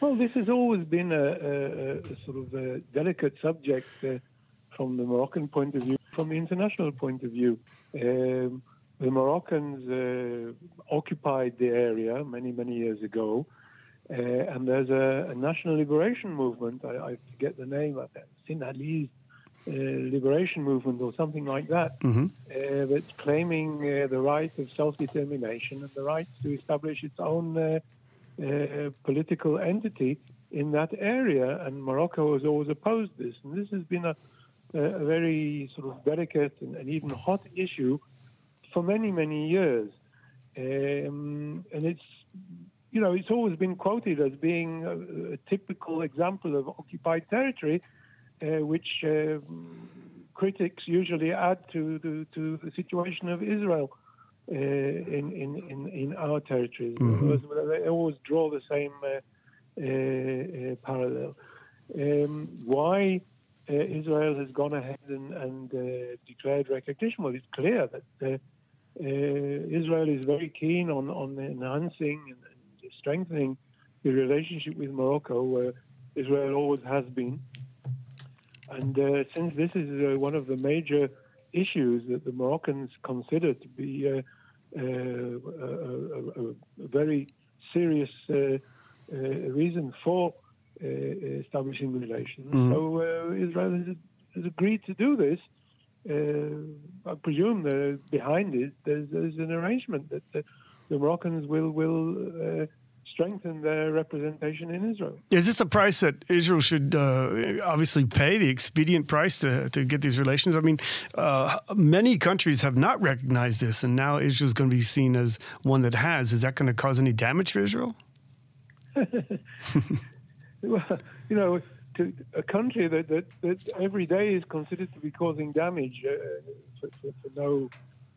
Well, this has always been a, a, a sort of a delicate subject uh, from the Moroccan point of view, from the international point of view. Um, the Moroccans uh, occupied the area many, many years ago, uh, and there's a, a, national liberation movement. I, I forget the name of it, Sinhalese uh, Liberation Movement or something like that, mm-hmm. Uh, that's claiming uh, the right of self-determination and the right to establish its own uh, political entity in that area, and Morocco has always opposed this. And this has been a, a very sort of delicate and, and, even hot issue for many, many years. Um, and it's, you know, it's always been quoted as being a, a typical example of occupied territory, uh, which uh, critics usually add to the, to the situation of Israel. Uh, in, in, in, in our territories. Mm-hmm. They always draw the same uh, uh, parallel. Um, why Israel has gone ahead and, and declared recognition? Well, it's clear that Israel is very keen on, on enhancing and, and strengthening the relationship with Morocco, where Israel always has been. And uh, since this is uh, one of the major issues that the Moroccans consider to be uh, a, a, very serious uh, uh, reason for uh, establishing relations. Mm. So Israel has, has, agreed to do this. I presume that behind it there's, there's, an arrangement that the, the Moroccans will will strengthen their representation in Israel. Is this a price that Israel should uh, obviously pay, the expedient price to, to get these relations? I mean, uh, many countries have not recognized this, and now Israel is going to be seen as one that has. Is that going to cause any damage for Israel? well, you know, to a country that, that, that every day is considered to be causing damage uh, for, for, for, no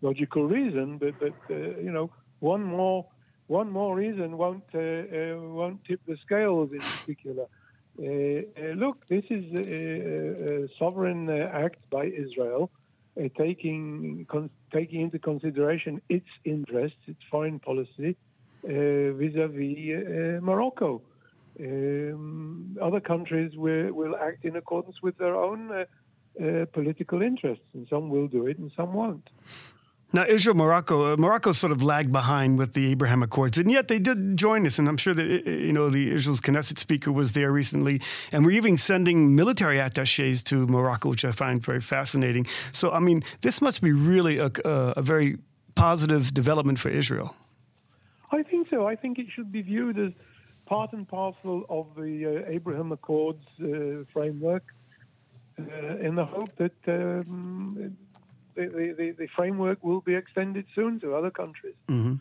logical reason, but, but uh, you know, one more one more reason won't uh, uh, won't tip the scales in particular. Uh, look, this is a, a sovereign act by Israel, taking con- taking into consideration its interests, its foreign policy vis-à-vis Morocco. Um, other countries will, will, act in accordance with their own uh, uh, political interests, and some will do it and some won't. Now, Israel, Morocco, uh, Morocco sort of lagged behind with the Abraham Accords, and yet they did join us. And I'm sure that uh, uh, you know the Israel's Knesset speaker was there recently, and we're even sending military attaches to Morocco, which I find very fascinating. So, I mean, this must be really a, a, a very positive development for Israel. I think so. I think it should be viewed as part and parcel of the uh, Abraham Accords uh, framework, uh, in the hope that. Um, the, the, the, framework will be extended soon to other countries. Mm-hmm.